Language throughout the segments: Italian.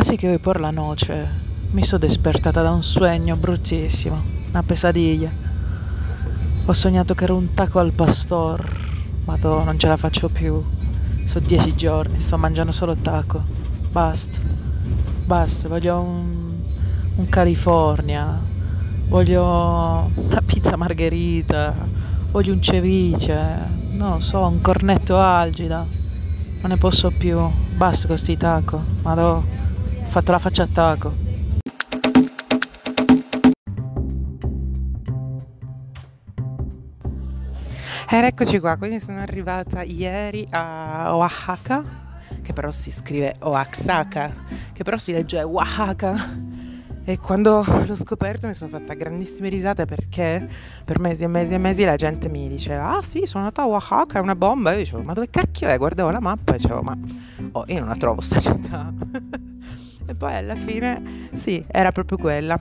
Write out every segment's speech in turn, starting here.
Así che por la noche mi sono despertata da un sogno bruttissimo, una pesadilla. Ho sognato che ero un taco al pastor, ma non ce la faccio più. Sono dieci giorni, sto mangiando solo taco. Basta, basta, voglio un, un California, voglio una pizza margherita, voglio un ceviche, non lo so, un cornetto algida. Non ne posso più, basta con sti taco, madò, fatto la faccia a taco. Ed eccoci qua, quindi sono arrivata ieri a Oaxaca, che però si scrive Oaxaca, che però si legge Oaxaca. E quando l'ho scoperto mi sono fatta grandissime risate perché per mesi e mesi e mesi la gente mi diceva Ah sì, sono andata a Oaxaca, è una bomba. E io dicevo, ma dove cacchio è? Guardavo la mappa e dicevo, ma oh, io non la trovo sta città. e poi alla fine, sì, era proprio quella.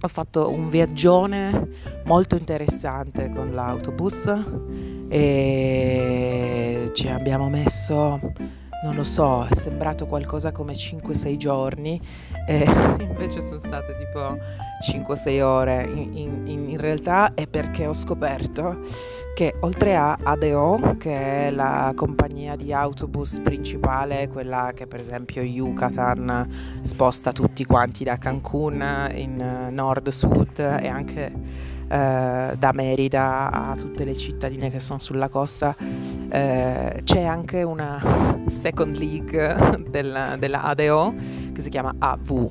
Ho fatto un viaggione molto interessante con l'autobus e ci abbiamo messo, non lo so, è sembrato qualcosa come 5-6 giorni e invece sono state tipo 5-6 ore. In, in, in, realtà è perché ho scoperto che oltre a ADO, che è la compagnia di autobus principale, quella che per esempio Yucatan sposta tutti quanti da Cancun in nord-sud e anche eh, da Merida a tutte le cittadine che sono sulla costa, eh, c'è anche una second league della, della ADO che si chiama AV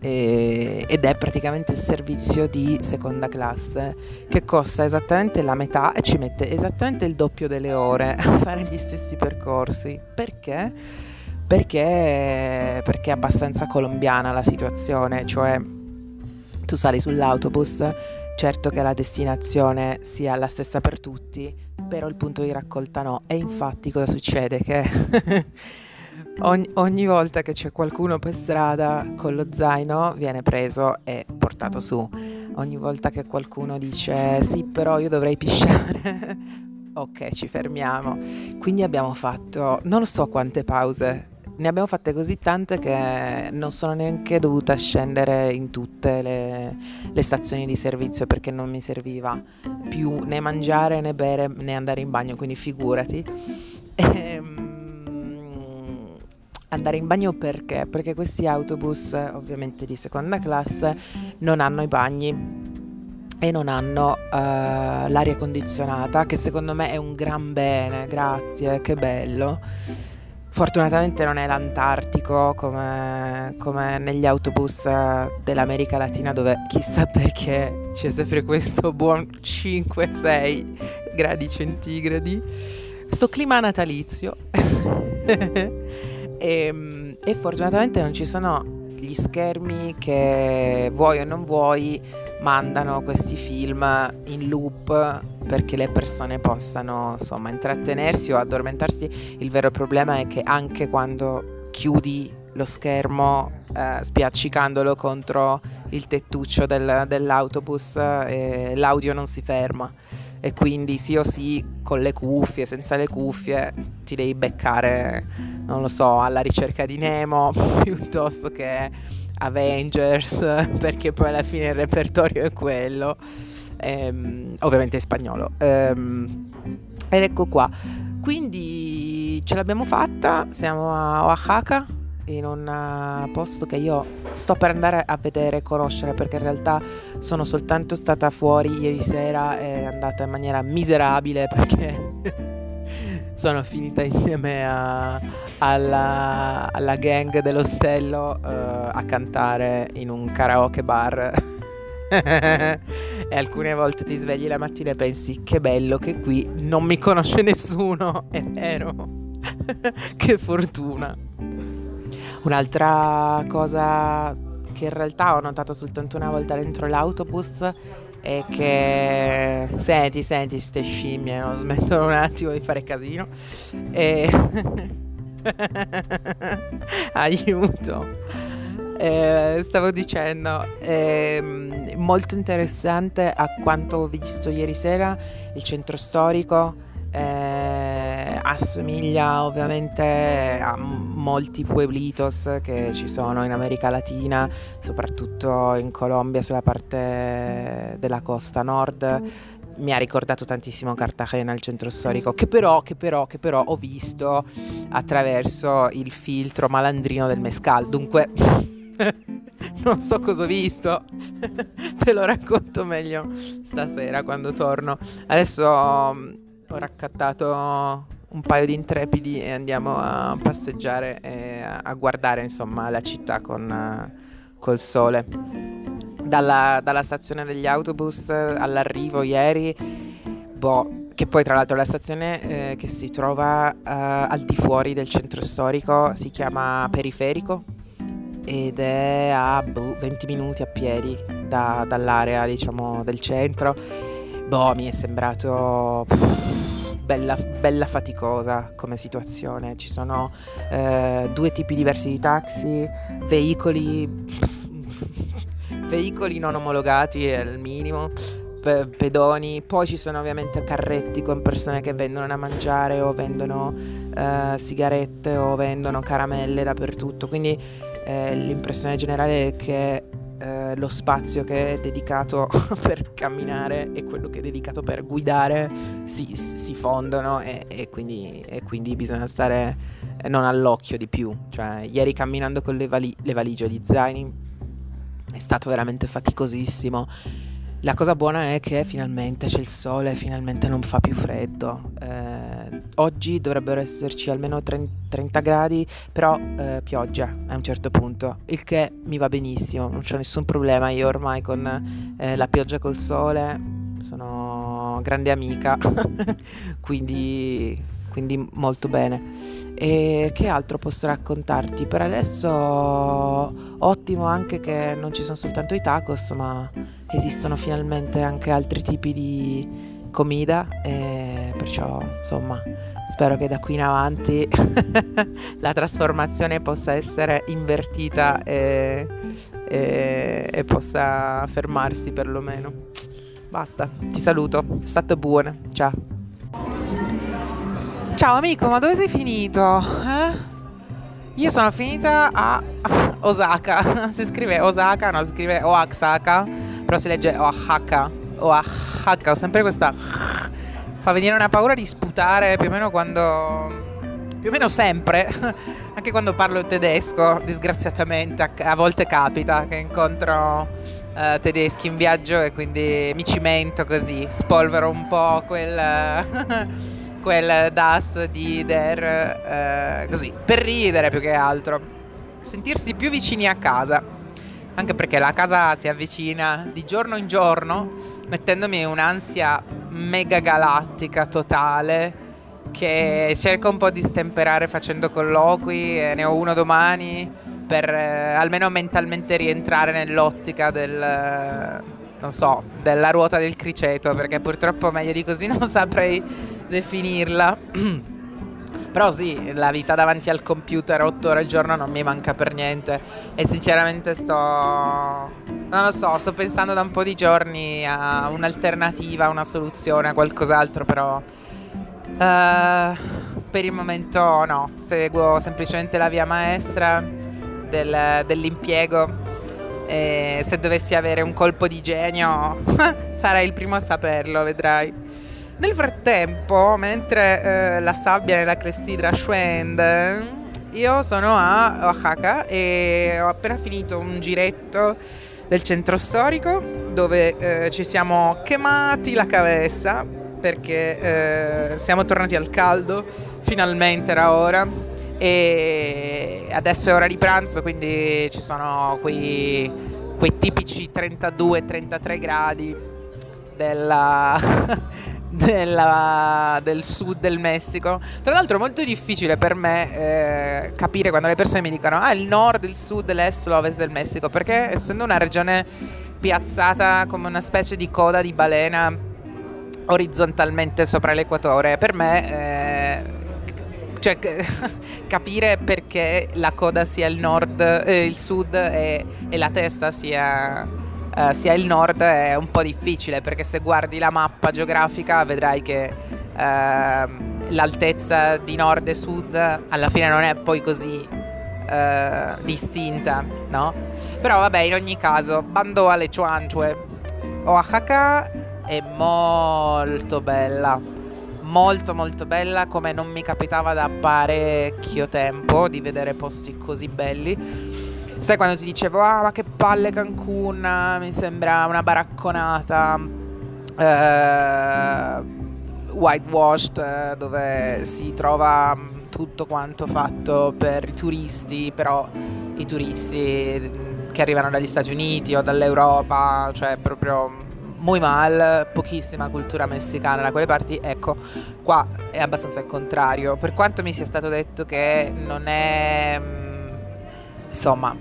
ed è praticamente il servizio di seconda classe che costa esattamente la metà e ci mette esattamente il doppio delle ore a fare gli stessi percorsi. Perché? Perché, perché è abbastanza colombiana la situazione, cioè tu sali sull'autobus, certo che la destinazione sia la stessa per tutti, però il punto di raccolta no. E infatti cosa succede? Che ogni, ogni, volta che c'è qualcuno per strada con lo zaino viene preso e portato su. Ogni volta che qualcuno dice sì però io dovrei pisciare, ok ci fermiamo. Quindi abbiamo fatto non so quante pause ne abbiamo fatte così tante che non sono neanche dovuta scendere in tutte le, le, stazioni di servizio perché non mi serviva più né mangiare né bere né andare in bagno, quindi figurati. E, um, andare in bagno perché? Perché questi autobus, ovviamente di seconda classe, non hanno i bagni e non hanno uh, l'aria condizionata, che secondo me è un gran bene, grazie, che bello. Fortunatamente non è l'Antartico come, come, negli autobus dell'America Latina dove chissà perché c'è sempre questo buon 5-6 gradi centigradi, questo clima natalizio. e, e fortunatamente non ci sono gli schermi che vuoi o non vuoi mandano questi film in loop perché le persone possano insomma intrattenersi o addormentarsi. Il vero problema è che anche quando chiudi lo schermo eh, spiaccicandolo contro il tettuccio del, dell'autobus eh, l'audio non si ferma e quindi sì o sì con le cuffie, senza le cuffie ti devi beccare, non lo so, alla ricerca di Nemo piuttosto che Avengers perché poi alla fine il repertorio è quello ehm, ovviamente in spagnolo. Ehm, ed ecco qua. Quindi ce l'abbiamo fatta, siamo a Oaxaca, in un posto che io sto per andare a vedere e conoscere perché in realtà sono soltanto stata fuori ieri sera e è andata in maniera miserabile perché sono finita insieme a, alla, alla, gang dell'ostello uh, a cantare in un karaoke bar. E alcune volte ti svegli la mattina e pensi che bello che qui non mi conosce nessuno, è vero, che fortuna. Un'altra cosa che in realtà ho notato soltanto una volta dentro l'autobus è che senti, senti, ste scimmie, no? smettono un attimo di fare casino e aiuto eh, stavo dicendo, è ehm, molto interessante a quanto ho visto ieri sera il centro storico. Eh, assomiglia ovviamente a molti pueblitos che ci sono in America Latina, soprattutto in Colombia sulla parte della costa nord. Mi ha ricordato tantissimo Cartagena, il centro storico, che però, che però, che però ho visto attraverso il filtro malandrino del mescal. Dunque, non so cosa ho visto, te lo racconto meglio stasera quando torno. Adesso ho raccattato un paio di intrepidi e andiamo a passeggiare e a guardare insomma la città con, uh, col sole. Dalla, dalla, stazione degli autobus all'arrivo ieri, boh, che poi tra l'altro la stazione eh, che si trova uh, al di fuori del centro storico si chiama Periferico ed è a boh, 20 minuti a piedi da, dall'area diciamo del centro. Boh, mi è sembrato pff, bella, bella, faticosa come situazione. Ci sono eh, due tipi diversi di taxi, veicoli, veicoli non omologati è il minimo pedoni, poi ci sono ovviamente carretti con persone che vendono da mangiare o vendono uh, sigarette o vendono caramelle dappertutto, quindi eh, l'impressione generale è che lo spazio che è dedicato per camminare e quello che è dedicato per guidare si, si fondono e, e, quindi, e, quindi, bisogna stare eh, non all'occhio di più. Cioè, ieri camminando con le, vali- le valigie, gli zaini, è stato veramente faticosissimo la cosa buona è che finalmente c'è il sole, finalmente non fa più freddo. Eh, oggi dovrebbero esserci almeno 30 gradi, però eh, pioggia a un certo punto, il che mi va benissimo, non c'è nessun problema. Io ormai con eh, la pioggia col sole sono grande amica, quindi, quindi molto bene. E che altro posso raccontarti? Per adesso ottimo anche che non ci sono soltanto i tacos, ma esistono finalmente anche altri tipi di comida e perciò insomma spero che da qui in avanti la trasformazione possa essere invertita e, e, e possa fermarsi perlomeno. Basta, ti saluto, è stato buono, ciao. Ciao amico, ma dove sei finito? Eh? Io sono finita a Osaka. Si scrive Osaka, no, si scrive Oaxaca, però si legge Oaxaca. Oaxaca, ho sempre questa fa venire una paura di sputare più o meno quando più o meno sempre, anche quando parlo tedesco, disgraziatamente a, volte capita che incontro uh, tedeschi in viaggio e quindi mi cimento così, spolvero un po' quel quel DAS di Der, eh, così, per ridere più che altro. Sentirsi più vicini a casa, anche perché la casa si avvicina di giorno in giorno, mettendomi un'ansia mega galattica totale che cerco un po' di stemperare facendo colloqui, e ne ho uno domani per eh, almeno mentalmente rientrare nell'ottica del non so, della ruota del criceto, perché purtroppo meglio di così non saprei definirla. Però sì, la vita davanti al computer otto ore al giorno non mi manca per niente e sinceramente sto... non lo so, sto pensando da un po' di giorni a un'alternativa, a una soluzione, a qualcos'altro, però uh, per il momento no, seguo semplicemente la via maestra del, dell'impiego e se dovessi avere un colpo di genio sarei il primo a saperlo, vedrai. Nel frattempo, mentre eh, la sabbia nella clessidra scende, io sono a Oaxaca e ho appena finito un giretto del centro storico dove eh, ci siamo quemati la cabeza perché eh, siamo tornati al caldo, finalmente era ora e adesso è ora di pranzo quindi ci sono quei, quei tipici 32-33 gradi della della, del sud del Messico. Tra l'altro è molto difficile per me eh, capire quando le persone mi dicono ah il nord, il sud, l'est, l'ovest del Messico, perché essendo una regione piazzata come una specie di coda di balena orizzontalmente sopra l'equatore, per me... Eh, cioè capire perché la coda sia il nord, eh, il sud e, e la testa sia eh, sia il nord è un po' difficile perché se guardi la mappa geografica vedrai che eh, l'altezza di nord e sud alla fine non è poi così eh, distinta, no? Però vabbè, in ogni caso, Bando alle Chuanchue. Oaxaca è molto bella, molto molto bella come non mi capitava da parecchio tempo di vedere posti così belli. Sai quando ti dicevo, ah ma che palle Cancun, mi sembra una baracconata eh, whitewashed eh, dove si trova mm, tutto quanto fatto per i turisti, però i turisti mm, che arrivano dagli Stati Uniti o dall'Europa, cioè proprio muy mal, pochissima cultura messicana da quelle parti, ecco, qua è abbastanza il contrario. Per quanto mi sia stato detto che non è mm, insomma,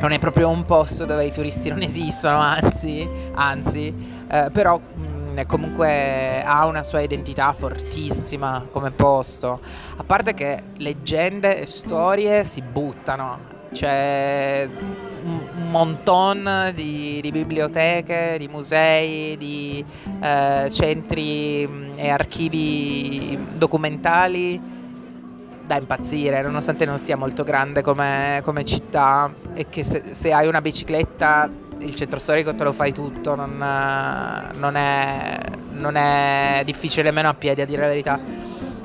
non è proprio un posto dove i turisti non esistono, anzi, anzi, eh, però mh, mm, comunque ha una sua identità fortissima come posto. A parte che leggende e storie si buttano, c'è un monton di, di biblioteche, di musei, di eh, centri mm, e archivi documentali da impazzire, nonostante non sia molto grande come, come città e che se, se, hai una bicicletta il centro storico te lo fai tutto, non, non, è, non è, difficile nemmeno a piedi a dire la verità.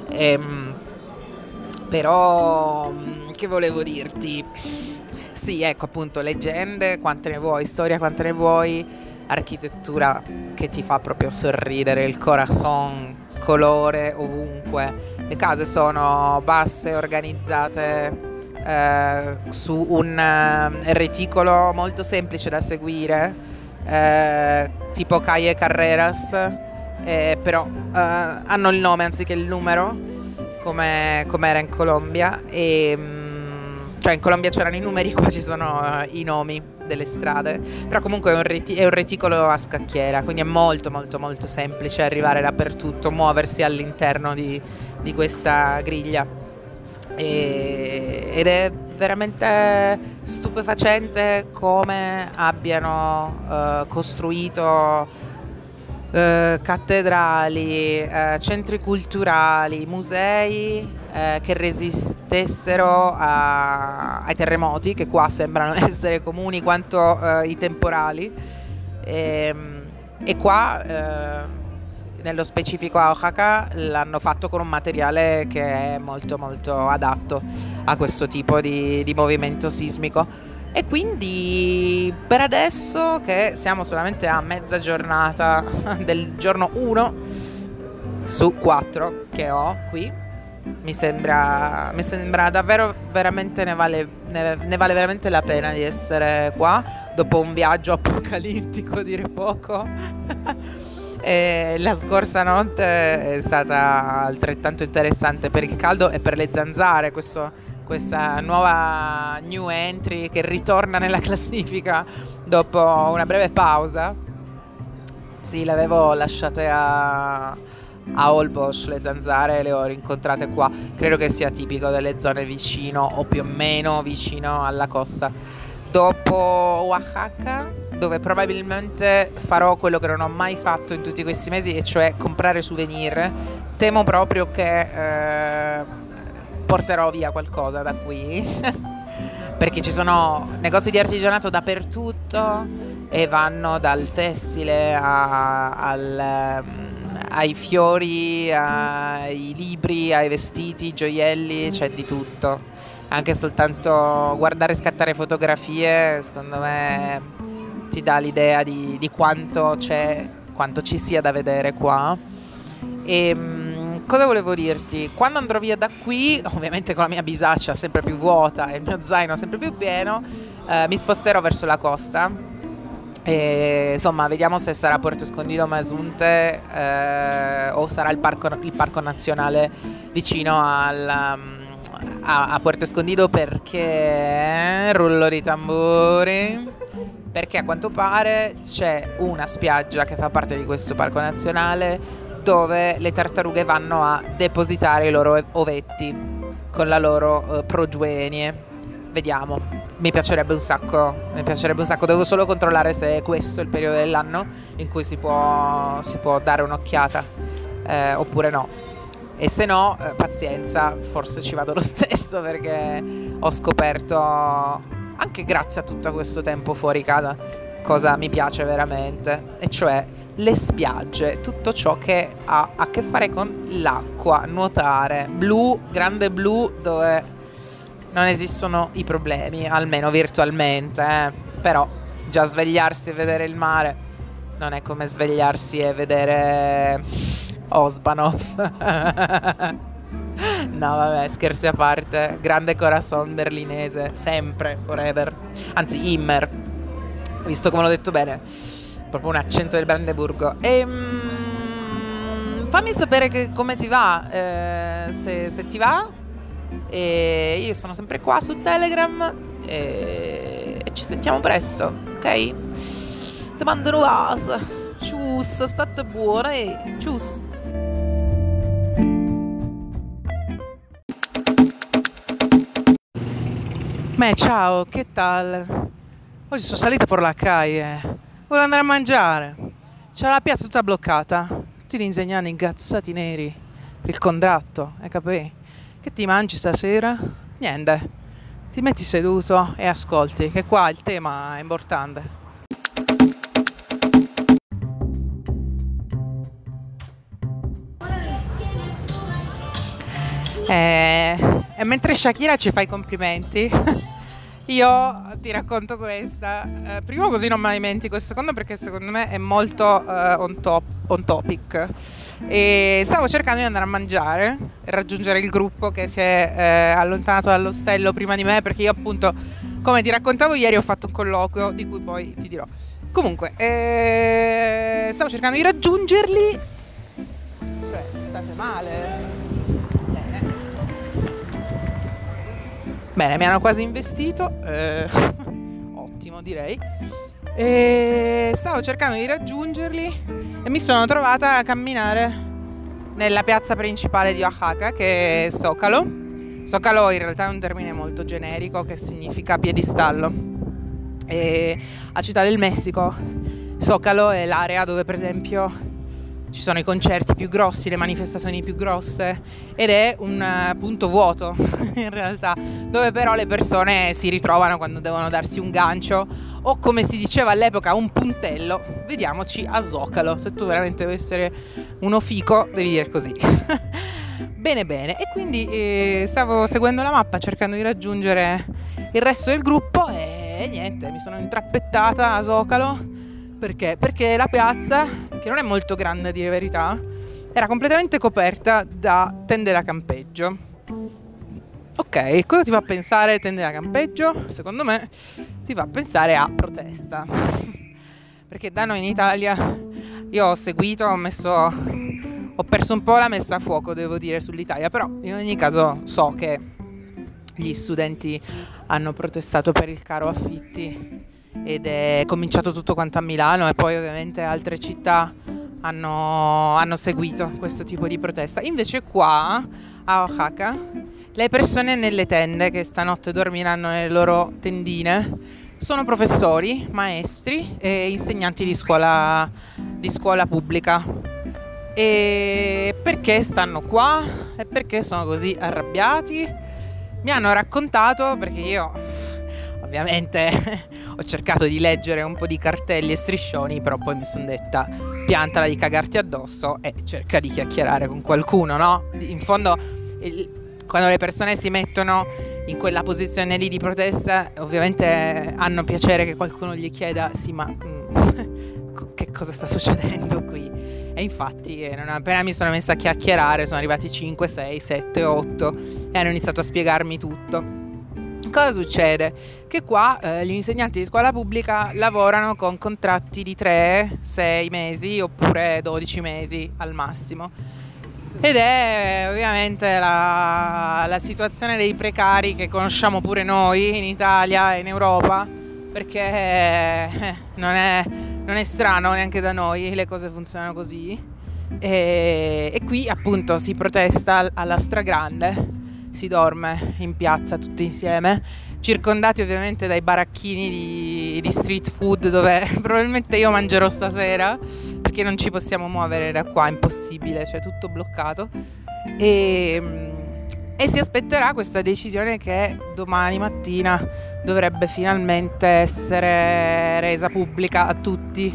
E, ehm, però, che volevo dirti? Sì, ecco appunto, leggende, quante ne vuoi, storia, quante ne vuoi, architettura che ti fa proprio sorridere, il corazon, colore ovunque le case sono basse, organizzate eh, su un eh, reticolo molto semplice da seguire, eh, tipo Calle Carreras, eh, però eh, hanno il nome anziché il numero, come, come era in Colombia. E, mm, cioè in Colombia c'erano i numeri, qua ci sono i nomi delle strade, però comunque è un, reti- è un, reticolo a scacchiera, quindi è molto molto molto semplice arrivare dappertutto, muoversi all'interno di, di questa griglia. E, ed è veramente stupefacente come abbiano uh, costruito uh, cattedrali, uh, centri culturali, musei che resistessero a, ai terremoti, che qua sembrano essere comuni quanto i temporali. E, ehm, e qua nello specifico a Oaxaca l'hanno fatto con un materiale che è molto molto adatto a questo tipo di, di movimento sismico. E quindi per adesso che siamo solamente a mezza giornata del giorno 1 su 4 che ho qui, mi sembra, mi sembra davvero veramente ne vale, ne, ne vale veramente la pena di essere qua dopo un viaggio apocalittico, dire poco. E la scorsa notte è stata altrettanto interessante per il caldo e per le zanzare, questo, questa nuova new entry che ritorna nella classifica dopo una breve pausa. Sì, le avevo lasciate a, a Olbosch le zanzare, le ho rincontrate qua. Credo che sia tipico delle zone vicino o più o meno vicino alla costa. Dopo Oaxaca dove probabilmente farò quello che non ho mai fatto in tutti questi mesi, e cioè comprare souvenir. Temo proprio che eh, porterò via qualcosa da qui, perché ci sono negozi di artigianato dappertutto e vanno dal tessile a, al, mm, ai fiori, ai libri, ai vestiti, gioielli, c'è di tutto. Anche soltanto guardare e scattare fotografie, secondo me ti dà l'idea di, di quanto c'è, quanto ci sia da vedere qua. E ehm, cosa volevo dirti? Quando andrò via da qui, ovviamente con la mia bisaccia sempre più vuota e il mio zaino sempre più pieno, eh, mi sposterò verso la costa. E, insomma, vediamo se sarà Puerto Escondido Masunte eh, o sarà il parco, il parco nazionale vicino al, a, a Puerto Escondido perché rullo di tamburi perché a quanto pare c'è una spiaggia che fa parte di questo parco nazionale dove le tartarughe vanno a depositare i loro ovetti con la loro uh, progenie. Vediamo, mi piacerebbe un sacco, mi piacerebbe un sacco, devo solo controllare se è questo il periodo dell'anno in cui si può, si può dare un'occhiata eh, oppure no. e se no, eh, pazienza, forse ci vado lo stesso perché ho scoperto, anche grazie a tutto questo tempo fuori casa, cosa mi piace veramente, e cioè le spiagge, tutto ciò che ha a che fare con l'acqua, nuotare, blu, grande blu dove non esistono i problemi, almeno virtualmente, eh. però già svegliarsi e vedere il mare non è come svegliarsi e vedere Osbanov. no, vabbè, scherzi a parte. Grande corazon berlinese, sempre, forever. Anzi, Immer. Visto come l'ho detto bene, proprio un accento del Brandeburgo. E, mm, fammi sapere che, come ti va, eh, se, se, ti va. E io sono sempre qua su Telegram e, e ci sentiamo presto, ok? Ti mando un. Cius, state buone. Cius. Me, ciao, che tal? Oggi sono salita per la calle. Volevo andare a mangiare. C'è la piazza tutta bloccata. Tutti gli insegnanti ingazzati neri per il contratto, hai capito? Che ti mangi stasera? Niente. Ti metti seduto e ascolti, che qua il tema è importante. Eh, e mentre Shakira ci fa i complimenti, io ti racconto questa. Eh, primo così non me la dimentico, il secondo perché secondo me è molto eh, on, top, on topic. E stavo cercando di andare a mangiare e raggiungere il gruppo che si è eh, allontanato dall'ostello prima di me perché io appunto, come ti raccontavo ieri, ho fatto un colloquio di cui poi ti dirò. Comunque, eh, stavo cercando di raggiungerli. Cioè, state male. Bene, mi hanno quasi investito, eh, ottimo direi. E stavo cercando di raggiungerli e mi sono trovata a camminare nella piazza principale di Oaxaca che è Zocalo. Zocalo in realtà è un termine molto generico che significa piedistallo. E a Città del Messico Zocalo è l'area dove per esempio ci sono i concerti più grossi, le manifestazioni più grosse ed è un uh, punto vuoto in realtà, dove però le persone si ritrovano quando devono darsi un gancio o come si diceva all'epoca un puntello, vediamoci a Zocalo, se tu veramente vuoi essere uno fico devi dire così. bene bene, e quindi eh, stavo seguendo la mappa cercando di raggiungere il resto del gruppo e niente, mi sono intrappettata a Zocalo perché? Perché la piazza, che non è molto grande a dire verità, era completamente coperta da tende da campeggio. Ok, cosa ti fa pensare tende da campeggio? Secondo me ti fa pensare a protesta. Perché da noi in Italia io ho seguito, ho messo ho perso un po' la messa a fuoco, devo dire, sull'Italia, però in ogni caso so che gli studenti hanno protestato per il caro affitti ed è cominciato tutto quanto a Milano e poi ovviamente altre città hanno, hanno seguito questo tipo di protesta. Invece qua a Oaxaca le persone nelle tende che stanotte dormiranno nelle loro tendine sono professori, maestri e insegnanti di scuola, di scuola pubblica. E perché stanno qua? E perché sono così arrabbiati? Mi hanno raccontato, perché io ovviamente ho cercato di leggere un po' di cartelli e striscioni, però poi mi sono detta piantala di cagarti addosso e cerca di chiacchierare con qualcuno, no? In fondo, il, quando le persone si mettono in quella posizione lì di protesta, ovviamente hanno piacere che qualcuno gli chieda, sì, ma mm, che cosa sta succedendo qui? E infatti, eh, non appena mi sono messa a chiacchierare, sono arrivati 5, 6, 7, 8 e hanno iniziato a spiegarmi tutto. Cosa succede? Che qua eh, gli insegnanti di scuola pubblica lavorano con contratti di 3, 6 mesi oppure 12 mesi al massimo. Ed è ovviamente la, la situazione dei precari che conosciamo pure noi in Italia e in Europa, perché eh, non, è, non, è, strano neanche da noi, le cose funzionano così. E, e qui appunto si protesta alla stragrande si dorme in piazza tutti insieme, circondati ovviamente dai baracchini di, di, street food dove probabilmente io mangerò stasera perché non ci possiamo muovere da qua, impossibile, cioè tutto bloccato. e e si aspetterà questa decisione che domani mattina dovrebbe finalmente essere resa pubblica a tutti.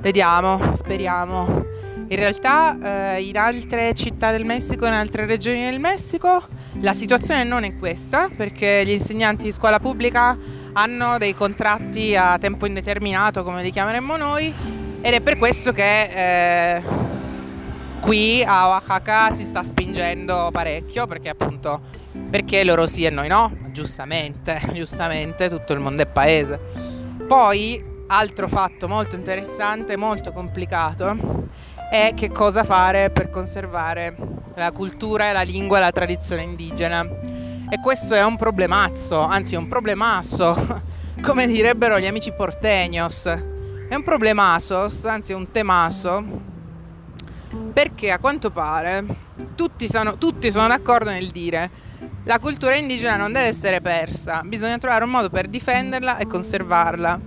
Vediamo, speriamo. In realtà eh, in altre città del Messico, in altre regioni del Messico, la situazione non è questa, perché gli insegnanti di scuola pubblica hanno dei contratti a tempo indeterminato, come li chiameremmo noi, ed è per questo che... Eh, qui a Oaxaca si sta spingendo parecchio perché appunto perché loro sì e noi no, giustamente, giustamente tutto il mondo è paese. Poi altro fatto molto interessante, molto complicato è che cosa fare per conservare la cultura, la lingua e la tradizione indigena. E questo è un problemazzo, anzi un problemasso, come direbbero gli amici porteños. È un problemasso, anzi un temasso perché a quanto pare tutti sono, tutti sono d'accordo nel dire la cultura indigena non deve essere persa, bisogna trovare un modo per difenderla e conservarla.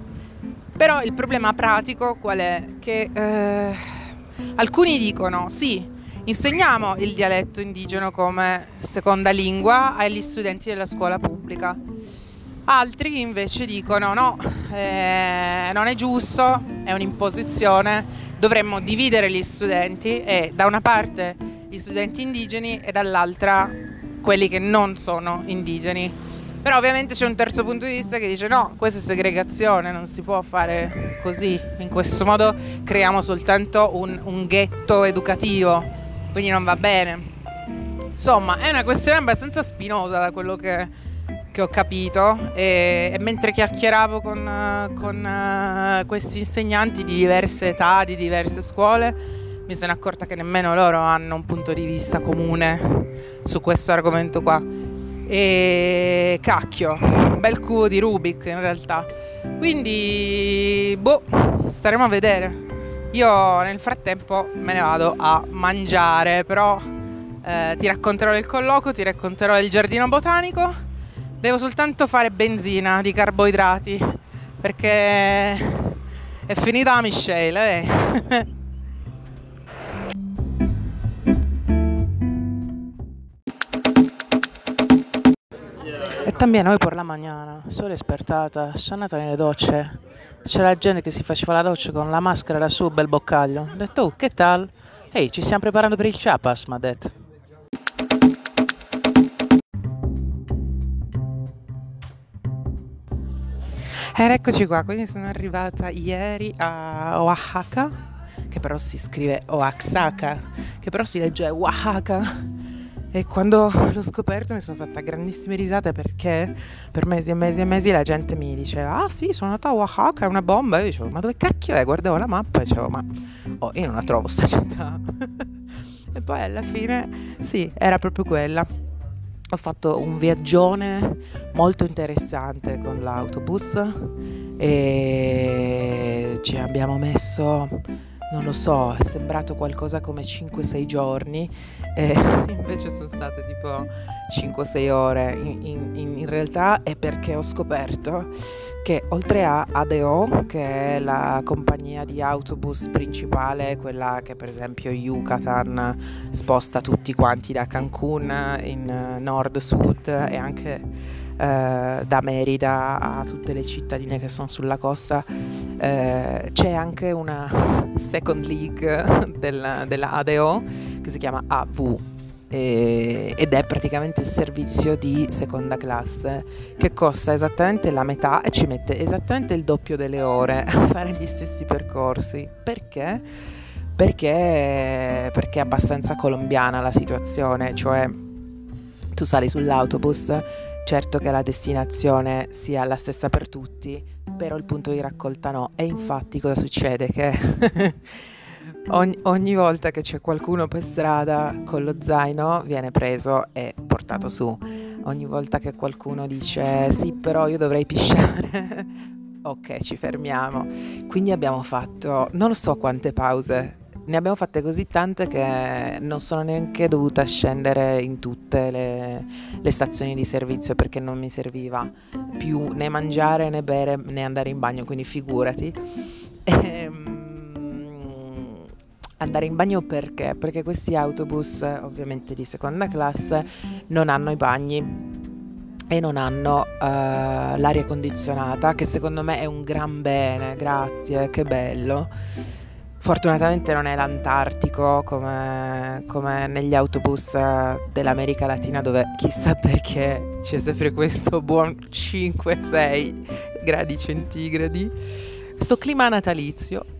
Però il problema pratico qual è? Che eh, alcuni dicono sì, insegniamo il dialetto indigeno come seconda lingua agli studenti della scuola pubblica. Altri invece dicono no, eh, non è giusto, è un'imposizione, dovremmo dividere gli studenti e da una parte gli studenti indigeni e dall'altra quelli che non sono indigeni. Però ovviamente c'è un terzo punto di vista che dice no, questa è segregazione, non si può fare così, in questo modo creiamo soltanto un, un ghetto educativo, quindi non va bene. Insomma, è una questione abbastanza spinosa da quello che, che ho capito e, e mentre chiacchieravo con, con uh, questi insegnanti di diverse età, di diverse scuole, mi sono accorta che nemmeno loro hanno un punto di vista comune su questo argomento qua. E cacchio, bel cubo di Rubik in realtà. Quindi, boh, staremo a vedere. Io nel frattempo me ne vado a mangiare, però eh, ti racconterò il colloquio, ti racconterò il giardino botanico Devo soltanto fare benzina di carboidrati perché è finita la miscela. Eh. también hoy por la mañana, sono espertata, sono andata nelle docce. C'era gente che si faceva la doccia con la maschera su, bel boccaglio. Ho detto, oh, che tal? Ehi, ci stiamo preparando per il Chiapas, mi ha detto. Ed eccoci qua, quindi sono arrivata ieri a Oaxaca, che però si scrive Oaxaca, che però si legge Oaxaca. E quando l'ho scoperto mi sono fatta grandissime risate perché per mesi e mesi e mesi la gente mi diceva Ah sì, sono andata a Oaxaca, è una bomba. E io dicevo Ma dove cacchio è? Guardavo la mappa e dicevo Ma oh, io non la trovo sta città. e poi alla fine sì, era proprio quella ho fatto un viaggione molto interessante con l'autobus e ci abbiamo messo, non lo so, è sembrato qualcosa come 5-6 giorni e invece sono state tipo 5-6 ore. In, in, in, realtà è perché ho scoperto che oltre a ADO, che è la compagnia di autobus principale, quella che per esempio Yucatan sposta tutti quanti da Cancun in nord-sud e anche eh, da Merida a tutte le cittadine che sono sulla costa, eh, c'è anche una second league della, della ADO che si chiama AV ed è praticamente il servizio di seconda classe che costa esattamente la metà e ci mette esattamente il doppio delle ore a fare gli stessi percorsi. Perché? Perché, perché è abbastanza colombiana la situazione, cioè tu sali sull'autobus, certo che la destinazione sia la stessa per tutti, però il punto di raccolta no. E infatti cosa succede? Che ogni, ogni, volta che c'è qualcuno per strada con lo zaino viene preso e portato su. Ogni volta che qualcuno dice sì però io dovrei pisciare, ok ci fermiamo. Quindi abbiamo fatto non so quante pause ne abbiamo fatte così tante che non sono neanche dovuta scendere in tutte le, le, stazioni di servizio perché non mi serviva più né mangiare né bere né andare in bagno, quindi figurati. Ehm, andare in bagno perché? Perché questi autobus, ovviamente di seconda classe, non hanno i bagni e non hanno uh, l'aria condizionata, che secondo me è un gran bene, grazie, che bello. Fortunatamente non è l'Antartico come, come negli autobus dell'America Latina dove chissà perché c'è sempre questo buon 5-6 gradi centigradi, questo clima natalizio.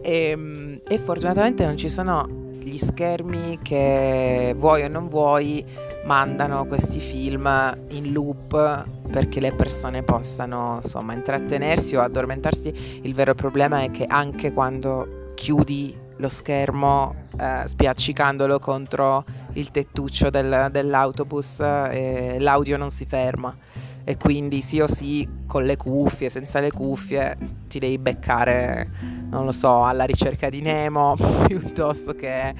e, e fortunatamente non ci sono gli schermi che vuoi o non vuoi mandano questi film in loop perché le persone possano insomma intrattenersi o addormentarsi. Il vero problema è che anche quando chiudi lo schermo eh, spiaccicandolo contro il tettuccio del, dell'autobus eh, l'audio non si ferma e quindi sì o sì con le cuffie, senza le cuffie ti devi beccare, non lo so, alla ricerca di Nemo piuttosto che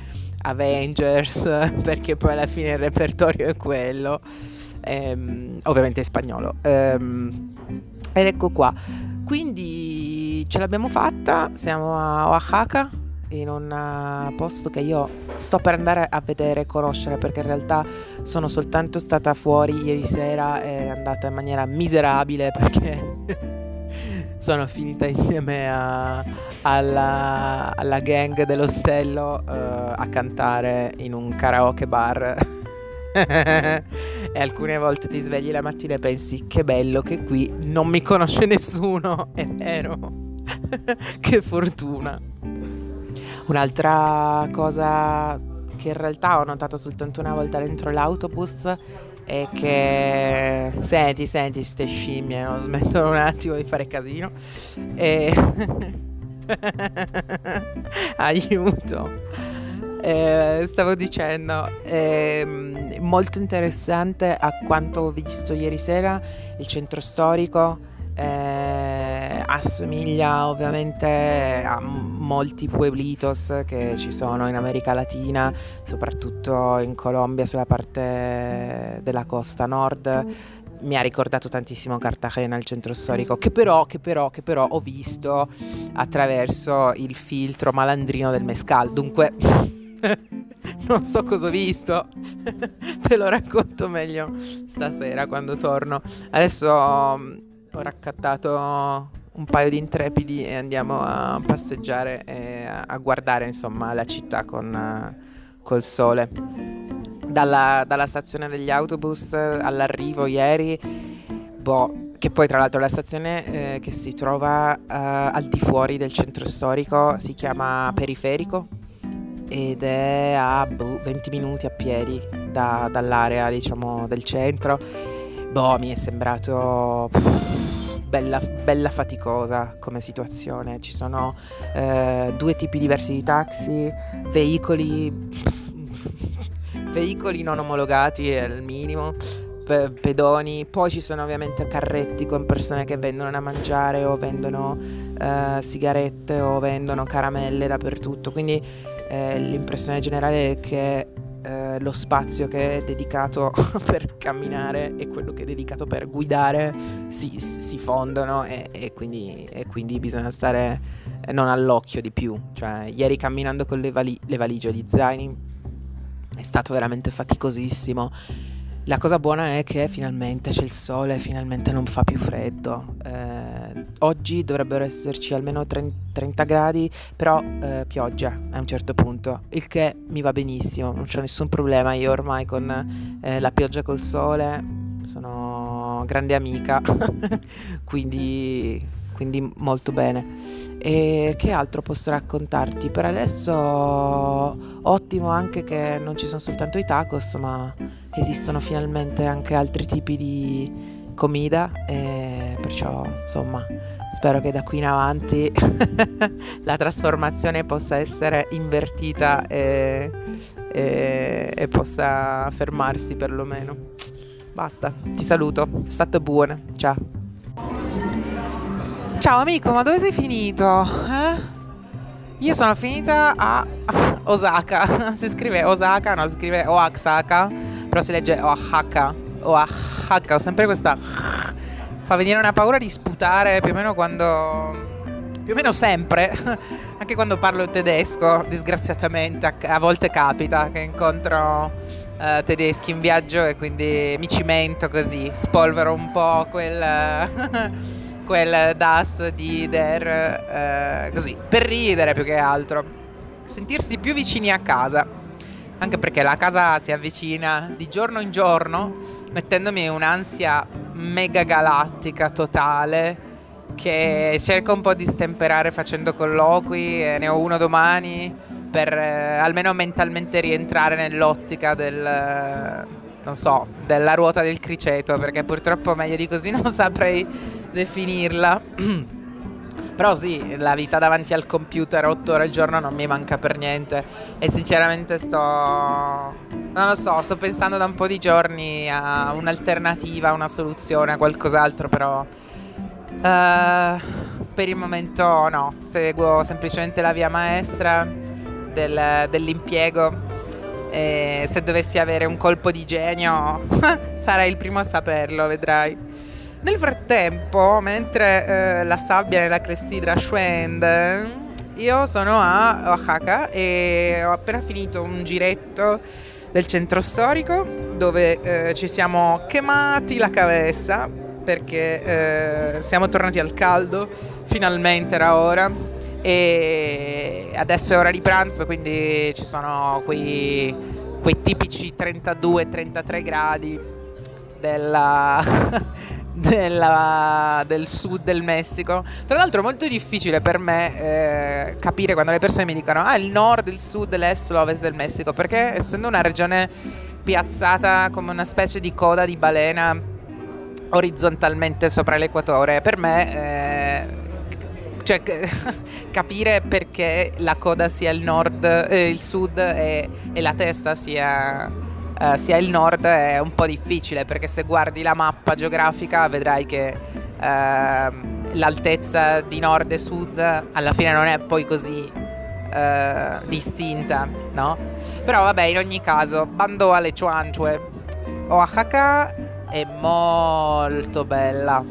Avengers perché poi alla fine il repertorio è quello, ehm, ovviamente è spagnolo. Ehm, ed ecco qua, quindi ce l'abbiamo fatta, siamo a Oaxaca in un eh, posto che io sto per andare a vedere e conoscere perché in realtà sono soltanto stata fuori ieri sera e è andata in maniera miserabile perché sono finita insieme a, alla, alla, gang dell'ostello uh, a cantare in un karaoke bar. E alcune volte ti svegli la mattina e pensi che bello che qui non mi conosce nessuno, è vero, che fortuna. Un'altra cosa che in realtà ho notato soltanto una volta dentro l'autobus è che senti, senti, ste scimmie, no? smettono un attimo di fare casino e aiuto. Eh, stavo dicendo, è ehm, molto interessante a quanto ho visto ieri sera il centro storico eh, assomiglia ovviamente a molti pueblitos che ci sono in America Latina, soprattutto in Colombia sulla parte della costa nord. Mi ha ricordato tantissimo Cartagena, il centro storico, che però, che però, che però ho visto attraverso il filtro malandrino del mescal. Dunque, non so cosa ho visto, te lo racconto meglio stasera quando torno. Adesso ho raccattato un paio di intrepidi e andiamo a passeggiare e a guardare insomma la città con, col sole. Dalla, dalla, stazione degli autobus all'arrivo ieri, boh, che poi tra l'altro la stazione eh, che si trova eh, al di fuori del centro storico si chiama Periferico ed è a boh, 20 minuti a piedi da, dall'area diciamo del centro. Boh, mi è sembrato... Pff, bella, bella faticosa come situazione. Ci sono eh, due tipi diversi di taxi, veicoli, veicoli non omologati il minimo, pe- pedoni, poi ci sono ovviamente carretti con persone che vendono da mangiare o vendono eh, sigarette o vendono caramelle dappertutto. Quindi eh, l'impressione generale è che eh, lo spazio che è dedicato per camminare e quello che è dedicato per guidare si, si fondono e, e, quindi, e, quindi, bisogna stare eh, non all'occhio di più. Cioè, ieri camminando con le, vali- le valigie e gli zaini è stato veramente faticosissimo la cosa buona è che finalmente c'è il sole, finalmente non fa più freddo. Eh, oggi dovrebbero esserci almeno 30 gradi, però eh, pioggia a un certo punto, il che mi va benissimo, non c'è nessun problema. Io ormai con eh, la pioggia col sole sono grande amica, quindi, quindi molto bene. E che altro posso raccontarti? Per adesso ottimo anche che non ci sono soltanto i tacos, ma esistono finalmente anche altri tipi di comida e perciò insomma spero che da qui in avanti la trasformazione possa essere invertita e, e, e possa fermarsi perlomeno. Basta, ti saluto, state buone, ciao. Ciao amico, ma dove sei finito? Eh? Io sono finita a Osaka. Si scrive Osaka, no, si scrive Oaxaca, però si legge Oaxaca. Oaxaca, ho sempre questa fa venire una paura di sputare più o meno quando più o meno sempre, anche quando parlo tedesco, disgraziatamente, a, a volte capita che incontro uh, tedeschi in viaggio e quindi mi cimento così, spolvero un po' quel, quel das di der, uh, così, per ridere più che altro. Sentirsi più vicini a casa, anche perché la casa si avvicina di giorno in giorno, mettendomi un'ansia mega galattica totale che cerco un po' di stemperare facendo colloqui, e ne ho uno domani per eh, almeno mentalmente rientrare nell'ottica del, eh, non so, della ruota del criceto, perché purtroppo meglio di così non saprei definirla. Però sì, la vita davanti al computer otto ore al giorno non mi manca per niente e sinceramente sto... non lo so, sto pensando da un po' di giorni a un'alternativa, una soluzione, a qualcos'altro, però Uh, per il momento no, seguo semplicemente la via maestra del, dell'impiego e se dovessi avere un colpo di genio sarei il primo a saperlo, vedrai. Nel frattempo, mentre uh, la sabbia nella clessidra scende, io sono a Oaxaca e ho appena finito un giretto del centro storico dove uh, ci siamo quemati la cabeza perché eh, siamo tornati al caldo, finalmente era ora. E adesso è ora di pranzo quindi ci sono quei, quei tipici 32-33 gradi della, della, del sud del Messico. Tra l'altro è molto difficile per me eh, capire quando le persone mi dicono ah il nord, il sud, l'est, l'ovest del Messico perché essendo una regione piazzata come una specie di coda di balena orizzontalmente sopra l'equatore. Per me, eh, cioè, capire perché la coda sia il nord, eh, il sud e, e, la testa sia, eh, sia, il nord è un po' difficile perché se guardi la mappa geografica vedrai che ehm, l'altezza di nord e sud alla fine non è poi così Uh, distinta, no? Però vabbè, in ogni caso, bando alle ciuanciue. Oaxaca è molto bella.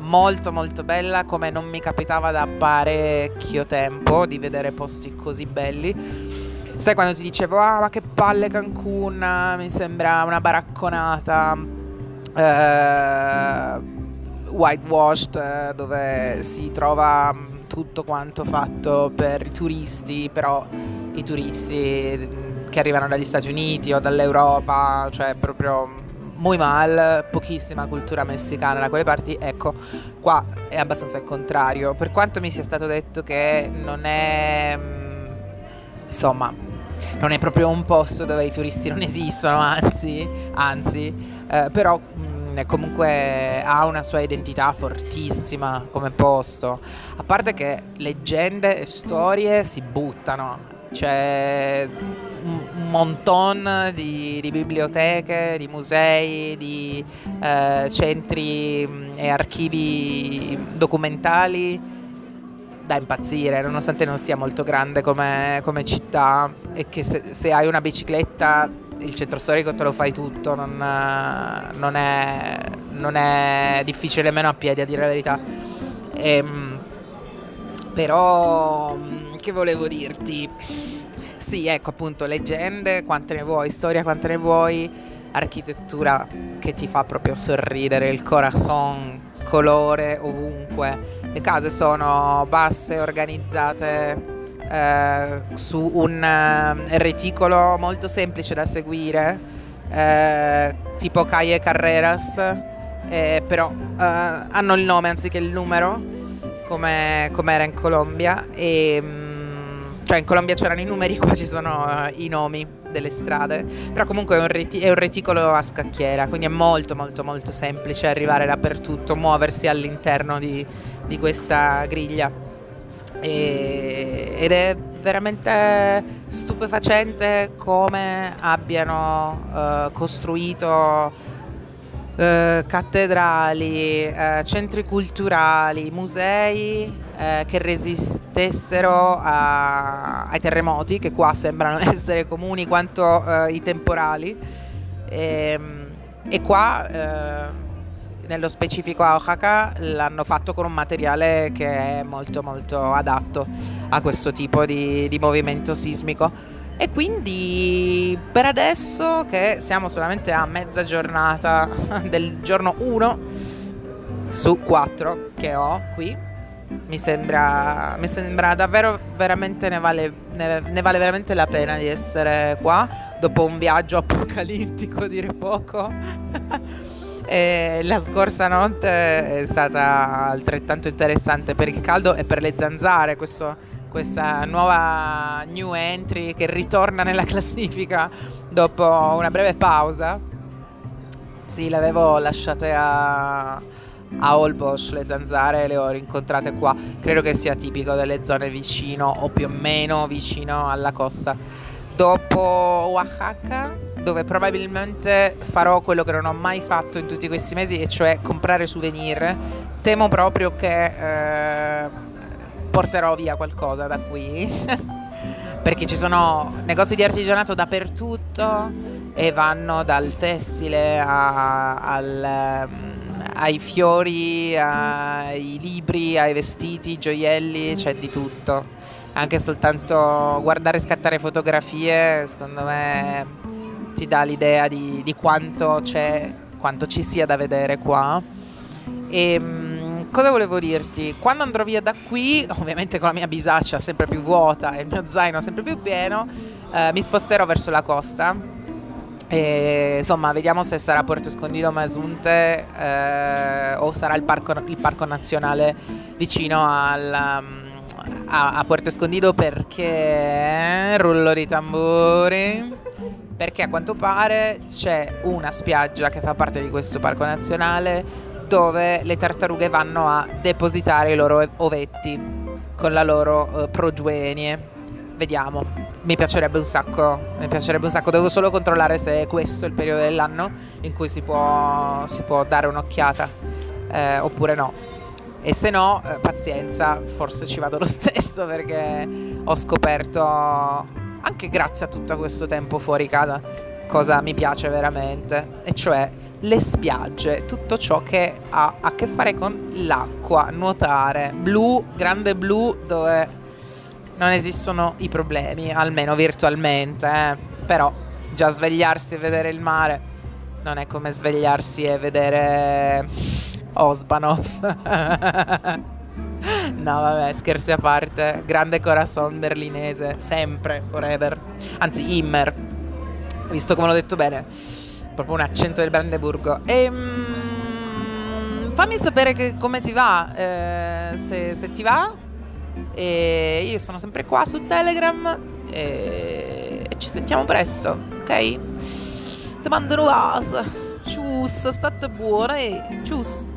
Molto molto bella come non mi capitava da parecchio tempo di vedere posti così belli. Sai quando ti dicevo ah ma che palle Cancun, mi sembra una baracconata eh, whitewashed eh, dove si trova mm, tutto quanto fatto per i turisti, però i turisti mm, che arrivano dagli Stati Uniti o dall'Europa, cioè proprio muy mal, pochissima cultura messicana da quelle parti, ecco, qua è abbastanza il contrario. Per quanto mi sia stato detto che non è, mm, insomma, non è proprio un posto dove i turisti non esistono, anzi, anzi, eh, però mh, mm, comunque ha una sua identità fortissima come posto. A parte che leggende e storie si buttano c'è un monton di, di biblioteche, di musei, di eh, centri mm, e archivi documentali da impazzire, nonostante non sia molto grande come, come città e che se, se, hai una bicicletta il centro storico te lo fai tutto, non, non, è, non è, difficile nemmeno a piedi a dire la verità. E, ehm, però che volevo dirti? Sì, ecco appunto, leggende, quante ne vuoi, storia, quante ne vuoi, architettura che ti fa proprio sorridere, il corazon, colore ovunque. Le case sono basse, organizzate eh, su un eh, reticolo molto semplice da seguire, eh, tipo Calle Carreras, eh, però eh, hanno il nome anziché il numero, come, come era in Colombia. E, mm, cioè in Colombia c'erano i numeri, qua ci sono uh, i nomi delle strade, però comunque è un, reti- è un, reticolo a scacchiera, quindi è molto molto molto semplice arrivare dappertutto, muoversi all'interno di, di questa griglia. E, ed è veramente stupefacente come abbiano uh, costruito uh, cattedrali, centri culturali, musei eh, che resistessero a, ai terremoti, che qua sembrano essere comuni quanto eh, i temporali. E, ehm, e qua eh, nello specifico a Oaxaca l'hanno fatto con un materiale che è molto molto adatto a questo tipo di, di movimento sismico. E quindi per adesso che siamo solamente a mezza giornata del giorno 1 su 4 che ho qui, mi sembra, mi sembra davvero veramente ne vale, ne, ne vale veramente la pena di essere qua dopo un viaggio apocalittico, dire poco. E la scorsa notte è stata altrettanto interessante per il caldo e per le zanzare, questo, questa nuova new entry che ritorna nella classifica dopo una breve pausa. Sì, le avevo lasciate a, a Olbosch le zanzare le ho rincontrate qua. Credo che sia tipico delle zone vicino o più o meno vicino alla costa. Dopo Oaxaca, dove probabilmente farò quello che non ho mai fatto in tutti questi mesi, e cioè comprare souvenir, temo proprio che eh, porterò via qualcosa da qui. Perché ci sono negozi di artigianato dappertutto e vanno dal tessile a, al ai fiori, ai libri, ai vestiti, gioielli, c'è di tutto. Anche soltanto guardare e scattare fotografie, secondo me ti dà l'idea di, di quanto c'è, quanto ci sia da vedere qua. E ehm, cosa volevo dirti? Quando andrò via da qui, ovviamente con la mia bisaccia sempre più vuota e il mio zaino sempre più pieno, eh, mi sposterò verso la costa e, insomma, vediamo se sarà Porto Escondido Masunte eh, o sarà il parco, il parco nazionale vicino al, a, a, Puerto Escondido perché rullo di tamburi perché a quanto pare c'è una spiaggia che fa parte di questo parco nazionale dove le tartarughe vanno a depositare i loro ovetti con la loro uh, progenie vediamo. Mi piacerebbe un sacco, mi piacerebbe un sacco. Devo solo controllare se è questo il periodo dell'anno in cui si può, si può dare un'occhiata eh, oppure no. E se no, eh, pazienza, forse ci vado lo stesso perché ho scoperto, anche grazie a tutto questo tempo fuori casa, cosa mi piace veramente, e cioè le spiagge, tutto ciò che ha a che fare con l'acqua, nuotare, blu, grande blu dove non esistono i problemi, almeno virtualmente, eh. però già svegliarsi e vedere il mare non è come svegliarsi e vedere Osbanov. no, vabbè, scherzi a parte. Grande corazon berlinese, sempre, forever. Anzi, Immer. Visto come l'ho detto bene. Proprio un accento del Brandeburgo. E, mm, fammi sapere che, come ti va. Eh, se, se ti va, e io sono sempre qua su Telegram e, e ci sentiamo presto, ok? Ti mando un. Cius, state buone. Cius.